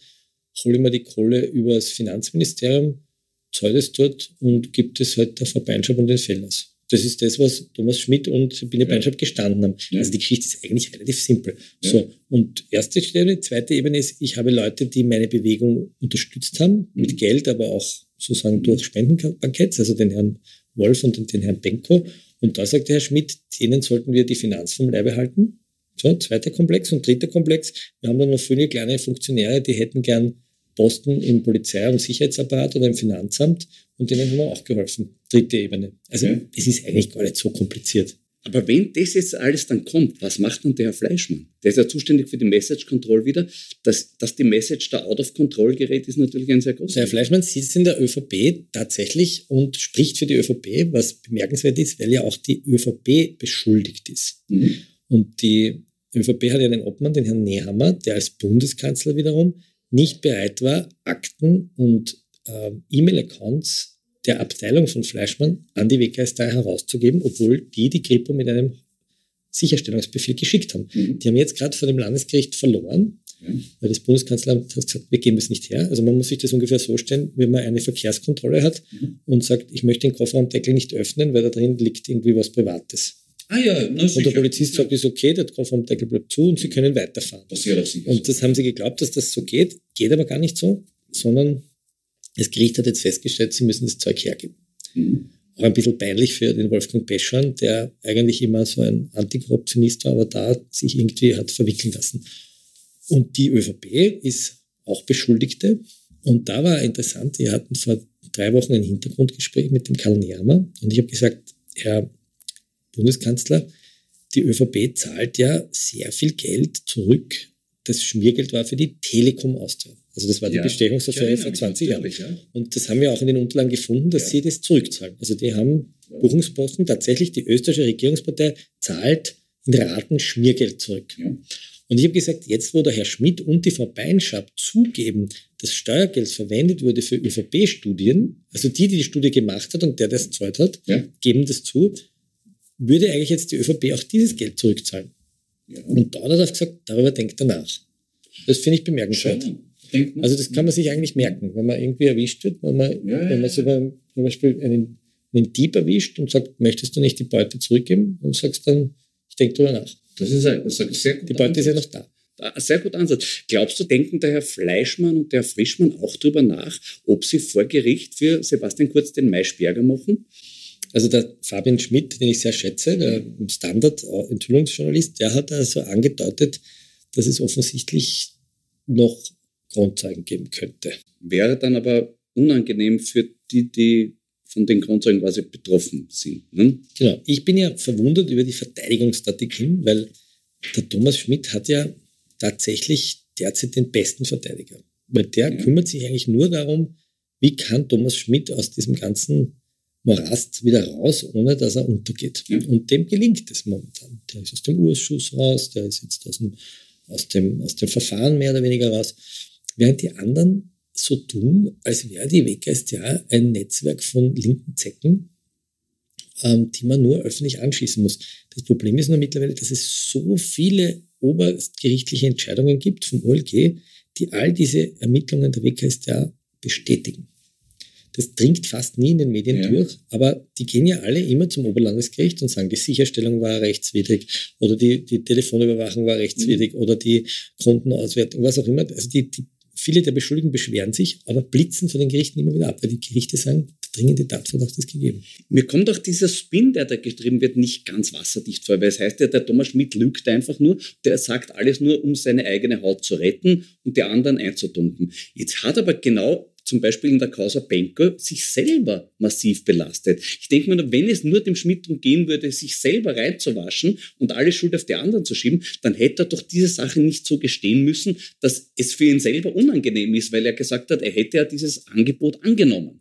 hole ich mir die Kohle übers Finanzministerium, zahle es dort und gibt es halt der Verbeinschab und den Fellers. Das ist das, was Thomas Schmidt und Sabine Beinschab gestanden haben. Also die Geschichte ist eigentlich relativ simpel. So, und erste Ebene, zweite Ebene ist, ich habe Leute, die meine Bewegung unterstützt haben, mit mhm. Geld, aber auch sozusagen durch Spendenbanketts, also den Herrn Wolf und den, den Herrn Benko. Und da sagt der Herr Schmidt, denen sollten wir die Finanz vom Leibe halten. So, zweiter Komplex und dritter Komplex. Wir haben dann noch viele kleine Funktionäre, die hätten gern Posten im Polizei- und Sicherheitsapparat oder im Finanzamt und denen haben wir auch geholfen. Dritte Ebene. Also ja. es ist eigentlich gar nicht so kompliziert. Aber wenn das jetzt alles dann kommt, was macht dann der Herr Fleischmann? Der ist ja zuständig für die Message Control wieder. Dass, dass die Message da out of control gerät, ist natürlich ein sehr großes. Der Herr Fleischmann sitzt in der ÖVP tatsächlich und spricht für die ÖVP, was bemerkenswert ist, weil ja auch die ÖVP beschuldigt ist. Mhm. Und die ÖVP hat ja einen Obmann, den Herrn Nehammer, der als Bundeskanzler wiederum nicht bereit war, Akten und äh, E-Mail-Accounts der Abteilung von Fleischmann an die WKStA herauszugeben, obwohl die die Kripo mit einem Sicherstellungsbefehl geschickt haben. Mhm. Die haben jetzt gerade vor dem Landesgericht verloren, mhm. weil das Bundeskanzleramt hat gesagt, wir geben es nicht her. Also man muss sich das ungefähr so stellen, wenn man eine Verkehrskontrolle hat mhm. und sagt, ich möchte den Kofferraumdeckel nicht öffnen, weil da drin liegt irgendwie was Privates. Ah ja, na, Und der Polizist sagt, ist okay, der Kofferraumdeckel bleibt zu und sie können weiterfahren. Das auch sicher und das haben sie geglaubt, dass das so geht, geht aber gar nicht so, sondern das Gericht hat jetzt festgestellt, sie müssen das Zeug hergeben. Mhm auch ein bisschen peinlich für den Wolfgang Peschorn, der eigentlich immer so ein Antikorruptionist war, aber da sich irgendwie hat verwickeln lassen. Und die ÖVP ist auch Beschuldigte. Und da war interessant, wir hatten vor drei Wochen ein Hintergrundgespräch mit dem Karl Nehammer und ich habe gesagt, Herr Bundeskanzler, die ÖVP zahlt ja sehr viel Geld zurück. Das Schmiergeld war für die Telekom Austria. Also das war die ja. Bestechungsaffäre vor 20 Jahren. Ja. Und das haben wir auch in den Unterlagen gefunden, dass ja. sie das zurückzahlen. Also die haben Buchungsposten, tatsächlich die österreichische Regierungspartei zahlt in Raten Schmiergeld zurück. Und ich habe gesagt, jetzt wo der Herr Schmidt und die Frau Beinschab zugeben, dass Steuergeld verwendet wurde für ÖVP-Studien, also die, die die Studie gemacht hat und der das zahlt hat, geben das zu, würde eigentlich jetzt die ÖVP auch dieses Geld zurückzahlen. Und da hat er gesagt, darüber denkt er nach. Das finde ich bemerkenswert. Also das kann man sich eigentlich merken, wenn man irgendwie erwischt wird, wenn man, ja, wenn man so beim, zum Beispiel einen, einen Dieb erwischt und sagt, möchtest du nicht die Beute zurückgeben? Und sagst dann, ich denke drüber nach. Das ist ein, das ist sehr gut Die Beute Ansatz. ist ja noch da. Ein sehr guter Ansatz. Glaubst du, denken der Herr Fleischmann und der Herr Frischmann auch darüber nach, ob sie vor Gericht für Sebastian Kurz den Maischberger machen? Also der Fabian Schmidt, den ich sehr schätze, der Standard-Enthüllungsjournalist, der hat also angedeutet, dass es offensichtlich noch Grundzeugen geben könnte. Wäre dann aber unangenehm für die, die von den Grundzeugen quasi betroffen sind. Ne? Genau. Ich bin ja verwundert über die Verteidigungsstrategien, weil der Thomas Schmidt hat ja tatsächlich derzeit den besten Verteidiger. Weil der ja. kümmert sich eigentlich nur darum, wie kann Thomas Schmidt aus diesem ganzen Morast wieder raus, ohne dass er untergeht. Ja. Und dem gelingt es momentan. Der ist aus dem Urschuss raus, der ist jetzt aus dem, aus dem, aus dem Verfahren mehr oder weniger raus während die anderen so tun, als wäre die WKStA ein Netzwerk von linken Zecken, ähm, die man nur öffentlich anschießen muss. Das Problem ist nur mittlerweile, dass es so viele obergerichtliche Entscheidungen gibt vom OLG, die all diese Ermittlungen der WKStA bestätigen. Das dringt fast nie in den Medien ja. durch, aber die gehen ja alle immer zum Oberlandesgericht und sagen, die Sicherstellung war rechtswidrig oder die, die Telefonüberwachung war rechtswidrig mhm. oder die Kontenauswertung, was auch immer. Also die, die Viele der Beschuldigten beschweren sich, aber blitzen von den Gerichten immer wieder ab, weil die Gerichte sagen, dringende Tatverdacht ist gegeben. Mir kommt auch dieser Spin, der da geschrieben wird, nicht ganz wasserdicht vor, weil es heißt ja, der Thomas Schmidt lügt einfach nur, der sagt alles nur, um seine eigene Haut zu retten und die anderen einzudumpen. Jetzt hat aber genau zum Beispiel in der Causa Benko sich selber massiv belastet. Ich denke mir, wenn es nur dem Schmidt darum gehen würde, sich selber reinzuwaschen und alle Schuld auf die anderen zu schieben, dann hätte er doch diese Sache nicht so gestehen müssen, dass es für ihn selber unangenehm ist, weil er gesagt hat, er hätte ja dieses Angebot angenommen.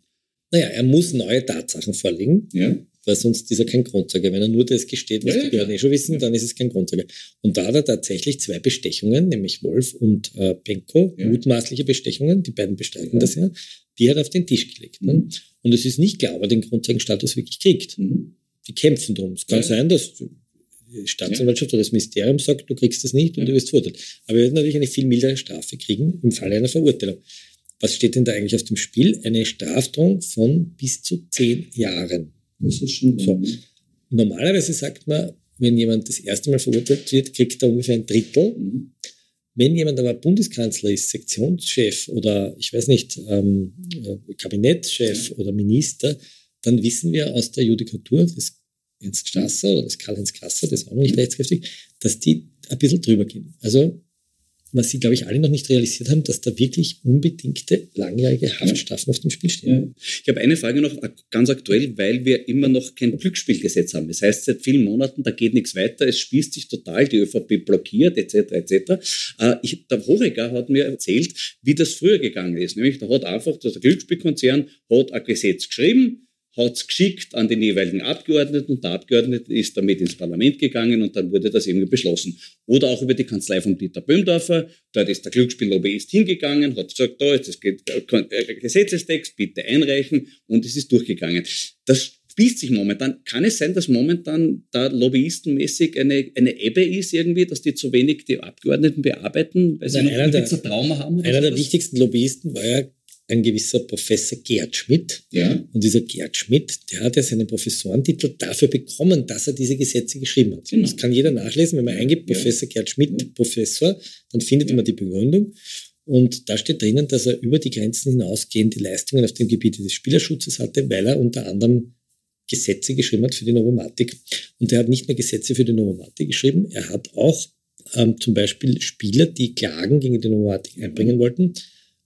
Naja, er muss neue Tatsachen vorlegen. Ja weil sonst ist er kein Grundzeuge. Wenn er nur das gesteht, was ja, die Behörden eh schon wissen, dann ist es kein Grundzeuge. Und da hat er tatsächlich zwei Bestechungen, nämlich Wolf und äh, Benko, ja. mutmaßliche Bestechungen, die beiden bestreiten ja. das ja, die hat er auf den Tisch gelegt. Ne? Mhm. Und es ist nicht klar, ob er den Grundzeugenstatus wirklich kriegt. Mhm. Die kämpfen drum. Es kann sein, dass die Staatsanwaltschaft oder das Ministerium sagt, du kriegst das nicht und du wirst verurteilt. Aber er wird natürlich eine viel mildere Strafe kriegen im Falle einer Verurteilung. Was steht denn da eigentlich auf dem Spiel? Eine Strafdrohung von bis zu zehn Jahren. Das ist schon so. Normalerweise sagt man, wenn jemand das erste Mal verurteilt wird, kriegt er ungefähr ein Drittel. Mhm. Wenn jemand aber Bundeskanzler ist, Sektionschef oder ich weiß nicht, ähm, äh, Kabinettschef ja. oder Minister, dann wissen wir aus der Judikatur des Ernst Strasser oder des Karl-Heinz Kasser, das ist auch noch nicht rechtskräftig, dass die ein bisschen drüber gehen. Also was sie, glaube ich, alle noch nicht realisiert haben, dass da wirklich unbedingte langjährige Haftstrafen auf dem Spiel stehen. Ich habe eine Frage noch ganz aktuell, weil wir immer noch kein Glücksspielgesetz haben. Das heißt, seit vielen Monaten, da geht nichts weiter, es spießt sich total, die ÖVP blockiert, etc., etc. Äh, ich, der Horecker hat mir erzählt, wie das früher gegangen ist. Nämlich, da hat einfach der Glücksspielkonzern hat ein Gesetz geschrieben, hat es geschickt an den jeweiligen Abgeordneten und der Abgeordnete ist damit ins Parlament gegangen und dann wurde das irgendwie beschlossen. Oder auch über die Kanzlei von Dieter Böhmdorfer, dort ist der Glücksspiellobbyist hingegangen, hat gesagt, da ist das äh, Gesetzestext, bitte einreichen und es ist durchgegangen. Das spießt sich momentan. Kann es sein, dass momentan da lobbyistenmäßig eine, eine Ebbe ist irgendwie, dass die zu wenig die Abgeordneten bearbeiten, weil sie Nein, noch der, Trauma haben? Einer der wichtigsten Lobbyisten war ja ein gewisser Professor Gerd Schmidt. Ja. Und dieser Gerd Schmidt, der hat ja seinen Professorentitel dafür bekommen, dass er diese Gesetze geschrieben hat. Genau. Das kann jeder nachlesen, wenn man eingibt, Ja. Professor Gerd Schmidt, Ja. Professor, dann findet Ja. man die Begründung. Und da steht drinnen, dass er über die Grenzen hinausgehende Leistungen auf dem Gebiet des Spielerschutzes hatte, weil er unter anderem Gesetze geschrieben hat für die Novomatic. Und er hat nicht nur Gesetze für die Novomatic geschrieben, er hat auch ähm, zum Beispiel Spieler, die Klagen gegen die Novomatic einbringen wollten,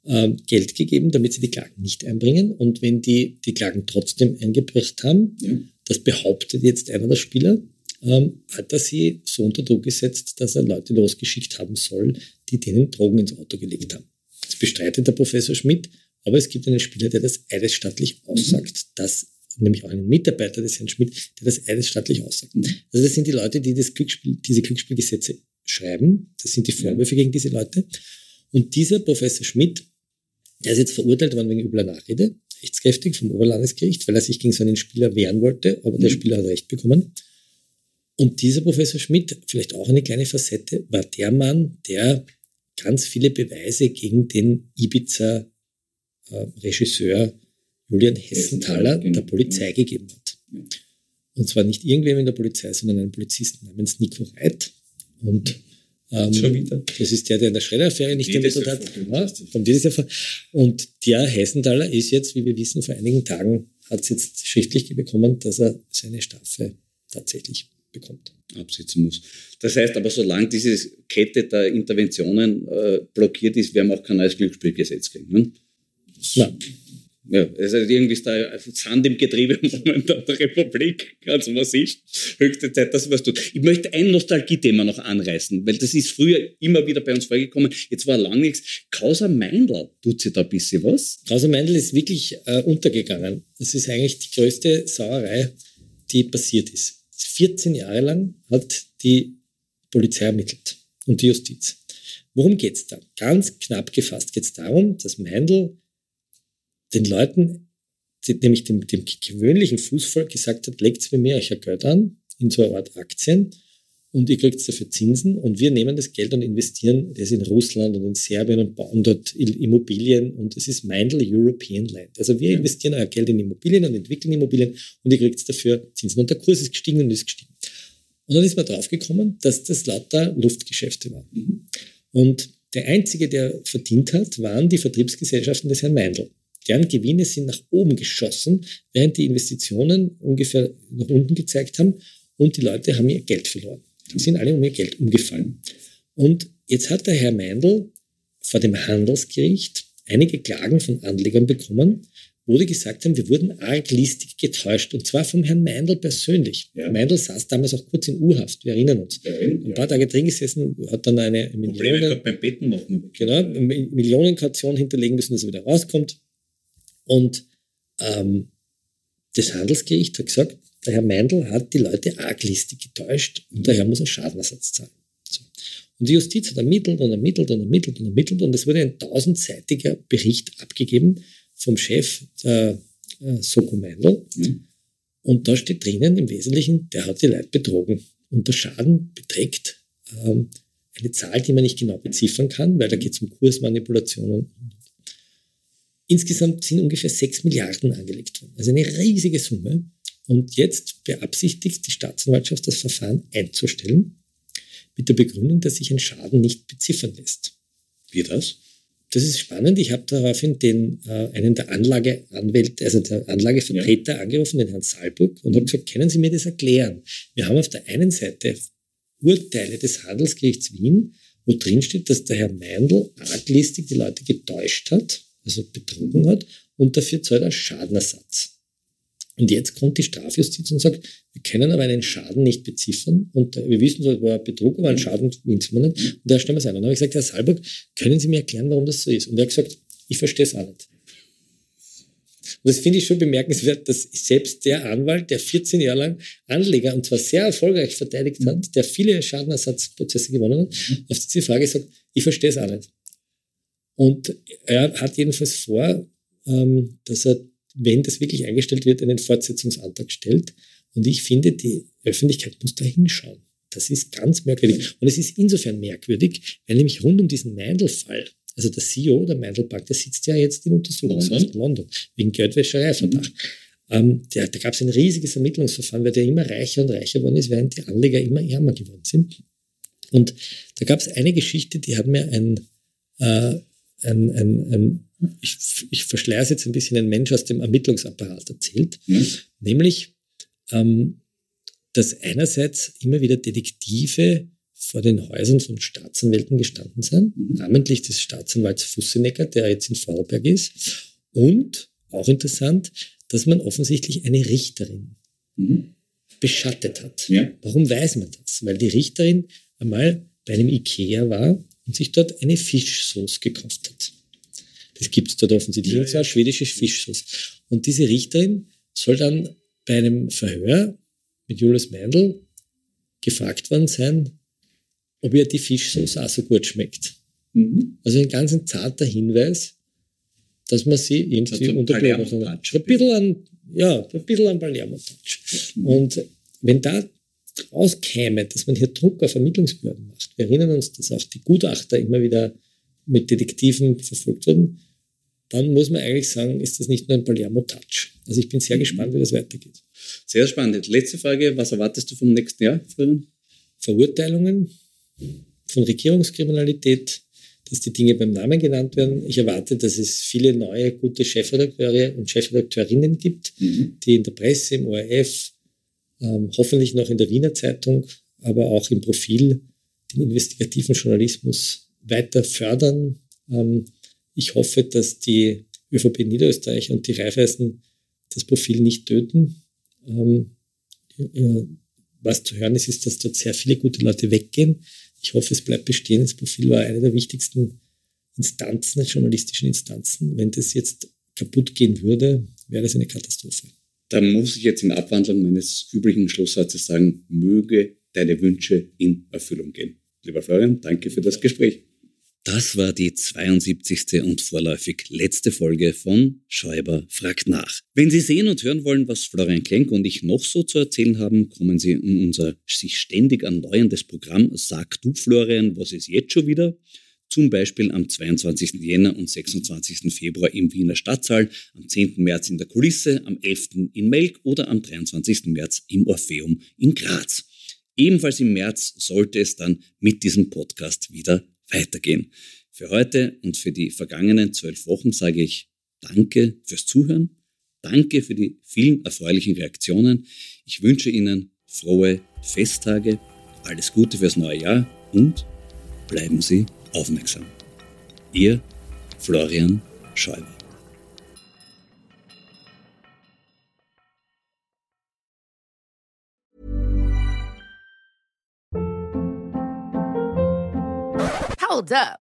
ähm, Geld gegeben, damit sie die Klagen nicht einbringen. Und wenn die die Klagen trotzdem eingebracht haben, Ja. das behauptet jetzt einer der Spieler, ähm, hat er sie so unter Druck gesetzt, dass er Leute losgeschickt haben soll, die denen Drogen ins Auto gelegt haben. Das bestreitet der Professor Schmidt, aber es gibt einen Spieler, der das eidesstattlich aussagt, dass nämlich auch einen Mitarbeiter des Herrn Schmidt, der das eidesstattlich aussagt. Also das sind die Leute, die das Glücksspiel, diese Glücksspielgesetze schreiben. Das sind die Vorwürfe gegen diese Leute. Und dieser Professor Schmidt, der ist jetzt verurteilt worden wegen übler Nachrede, rechtskräftig vom Oberlandesgericht, weil er sich gegen so einen Spieler wehren wollte, aber der Mhm. Spieler hat Recht bekommen. Und dieser Professor Schmidt, vielleicht auch eine kleine Facette, war der Mann, der ganz viele Beweise gegen den Ibiza-Regisseur Julian Hessenthaler genau. der Polizei gegeben hat. Und zwar nicht irgendwem in der Polizei, sondern einen Polizisten namens Nico Reit. Und ähm, Schon wieder? das ist der, der in der Schredderaffäre nicht Jedes ermittelt Jahr hat. Ja, kommt jedes Jahr vor. Und der Hessenthaler ist jetzt, wie wir wissen, vor einigen Tagen hat es jetzt schriftlich bekommen, dass er seine Strafe tatsächlich bekommt. absitzen muss. Das heißt aber, solange diese Kette der Interventionen äh, blockiert ist, werden wir auch kein neues Glücksspielgesetz kriegen. Ne? Na, Ja, also irgendwie ist da Sand im Getriebe (laughs) momentan der Republik, ganz massiv. Höchste Zeit, dass was tut. Ich möchte ein Nostalgie-Thema noch anreißen, weil das ist früher immer wieder bei uns vorgekommen. Jetzt war lang nichts. Causa Meindl, tut sie da ein bisschen was? Krause Meindl ist wirklich äh, untergegangen. Das ist eigentlich die größte Sauerei, die passiert ist. 14 Jahre lang hat die Polizei ermittelt und die Justiz. Worum geht's da? Ganz knapp gefasst geht es darum, dass Meindl den Leuten, die- nämlich dem, dem gewöhnlichen Fußvolk gesagt hat, legt mir mehr euch ein Geld an, in so eine Art Aktien, und ihr kriegt dafür Zinsen und wir nehmen das Geld und investieren das in Russland und in Serbien und bauen dort Immobilien und es ist Meindl European Land. Also wir investieren euer Geld in Immobilien und entwickeln Immobilien und ihr kriegt dafür Zinsen und der Kurs ist gestiegen und ist gestiegen. Und dann ist man draufgekommen, dass das lauter Luftgeschäfte waren. Und der einzige, der verdient hat, waren die Vertriebsgesellschaften des Herrn Meindl. Deren Gewinne sind nach oben geschossen, während die Investitionen ungefähr nach unten gezeigt haben und die Leute haben ihr Geld verloren. Die sind alle um ihr Geld umgefallen. Und jetzt hat der Herr Meindl vor dem Handelsgericht einige Klagen von Anlegern bekommen, wo die gesagt haben, wir wurden arglistig getäuscht. Und zwar vom Herrn Meindl persönlich. Ja. Meindl saß damals auch kurz in U-Haft, wir erinnern uns. Ein paar Tage drin gesessen, hat dann eine Millionen, beim Betten machen. genau, Millionenkaution hinterlegen müssen, dass er wieder rauskommt. Und ähm, das Handelsgericht hat gesagt, der Herr Meindl hat die Leute arglistig getäuscht und daher muss er Schadenersatz zahlen. So. Und die Justiz hat ermittelt und ermittelt und ermittelt und ermittelt und es wurde ein tausendseitiger Bericht abgegeben vom Chef der äh, Soko Meindl. Mhm. Und da steht drinnen im Wesentlichen, der hat die Leute betrogen. Und der Schaden beträgt ähm, eine Zahl, die man nicht genau beziffern kann, weil da geht es um Kursmanipulationen. Insgesamt sind ungefähr 6 Milliarden angelegt worden. Also eine riesige Summe. Und jetzt beabsichtigt die Staatsanwaltschaft, das Verfahren einzustellen, mit der Begründung, dass sich ein Schaden nicht beziffern lässt. Wie das? Das ist spannend. Ich habe daraufhin den, äh, einen der Anlageanwälte, also der Anlagevertreter angerufen, den Herrn Salburg, und habe gesagt, können Sie mir das erklären? Wir haben auf der einen Seite Urteile des Handelsgerichts Wien, wo drin steht, dass der Herr Meindl arglistig die Leute getäuscht hat, also betrogen hat, und dafür zahlt er Schadenersatz. Und jetzt kommt die Strafjustiz und sagt, wir können aber einen Schaden nicht beziffern und äh, wir wissen, es war Betrug, aber einen Schaden wissen wir nicht. Und da stellen wir es ein. Und dann habe ich gesagt, Herr Salburg, können Sie mir erklären, warum das so ist? Und er hat gesagt, ich verstehe es auch nicht. das finde ich schon bemerkenswert, dass selbst der Anwalt, der 14 Jahre lang Anleger und zwar sehr erfolgreich verteidigt hat, mhm. der viele Schadenersatzprozesse gewonnen hat, mhm. auf diese Frage sagt, ich verstehe es auch nicht. Und er hat jedenfalls vor, ähm, dass er, wenn das wirklich eingestellt wird, einen Fortsetzungsantrag stellt. Und ich finde, die Öffentlichkeit muss da hinschauen. Das ist ganz merkwürdig. Und es ist insofern merkwürdig, weil nämlich rund um diesen Meindl-Fall, also der CEO der Meindl Bank, der sitzt ja jetzt in Untersuchungshaft in London, wegen Geldwäschereiverdacht. Mhm. Ähm, da gab es ein riesiges Ermittlungsverfahren, weil der immer reicher und reicher geworden ist, während die Anleger immer ärmer geworden sind. Und da gab es eine Geschichte, die hat mir ein, äh, ein, ein, ein ich, ich verschleiere es jetzt ein bisschen, ein Mensch aus dem Ermittlungsapparat erzählt, mhm. nämlich, ähm, dass einerseits immer wieder Detektive vor den Häusern von Staatsanwälten gestanden sind, mhm. namentlich des Staatsanwalts Fussenecker, der jetzt in Vorarlberg ist. Und auch interessant, dass man offensichtlich eine Richterin mhm. beschattet hat. Ja. Warum weiß man das? Weil die Richterin einmal bei einem Ikea war und sich dort eine Fischsauce gekauft hat. Das gibt es dort offensichtlich. Ja, ja. schwedische Fischsauce. Und diese Richterin soll dann bei einem Verhör mit Julius Meindl gefragt worden sein, ob ihr die Fischsauce auch so gut schmeckt. Mhm. Also ein ganz ein zarter Hinweis, dass man sie irgendwie also unterbleiben kann. Ein bisschen an, ja, ein bisschen an Palermo-Touch. Mhm. Und wenn da rauskäme, dass man hier Druck auf Ermittlungsbehörden macht, wir erinnern uns, dass auch die Gutachter immer wieder mit Detektiven verfolgt wurden, dann muss man eigentlich sagen, ist das nicht nur ein Palermo-Touch. Also ich bin sehr mhm. gespannt, wie das weitergeht. Sehr spannend. Letzte Frage, was erwartest du vom nächsten Jahr, Florian? Verurteilungen von Regierungskriminalität, dass die Dinge beim Namen genannt werden. Ich erwarte, dass es viele neue, gute Chefredakteure und Chefredakteurinnen gibt, mhm. die in der Presse, im ORF, ähm, hoffentlich noch in der Wiener Zeitung, aber auch im Profil den investigativen Journalismus weiter fördern. Ähm, ich hoffe, dass die ÖVP Niederösterreich und die Raiffeisen das Profil nicht töten. Ähm, was zu hören ist, ist, dass dort sehr viele gute Leute weggehen. Ich hoffe, es bleibt bestehen. Das Profil war eine der wichtigsten Instanzen, journalistischen Instanzen. Wenn das jetzt kaputt gehen würde, wäre das eine Katastrophe. Dann muss ich jetzt in Abwandlung meines üblichen Schlusssatzes sagen, möge deine Wünsche in Erfüllung gehen. Lieber Florian, danke für das Gespräch. Das war die 72. und vorläufig letzte Folge von Schäuber fragt nach. Wenn Sie sehen und hören wollen, was Florian Klenk und ich noch so zu erzählen haben, kommen Sie in unser sich ständig erneuerndes Programm Sag du Florian, was ist jetzt schon wieder? Zum Beispiel am 22. Jänner und 26. Februar im Wiener Stadtsaal, am 10. März in der Kulisse, am 11. in Melk oder am 23. März im Orpheum in Graz. Ebenfalls im März sollte es dann mit diesem Podcast wieder weitergehen. Für heute und für die vergangenen zwölf Wochen sage ich Danke fürs Zuhören. Danke für die vielen erfreulichen Reaktionen. Ich wünsche Ihnen frohe Festtage, alles Gute fürs neue Jahr und bleiben Sie aufmerksam. Ihr Florian Schäuber. Hold up.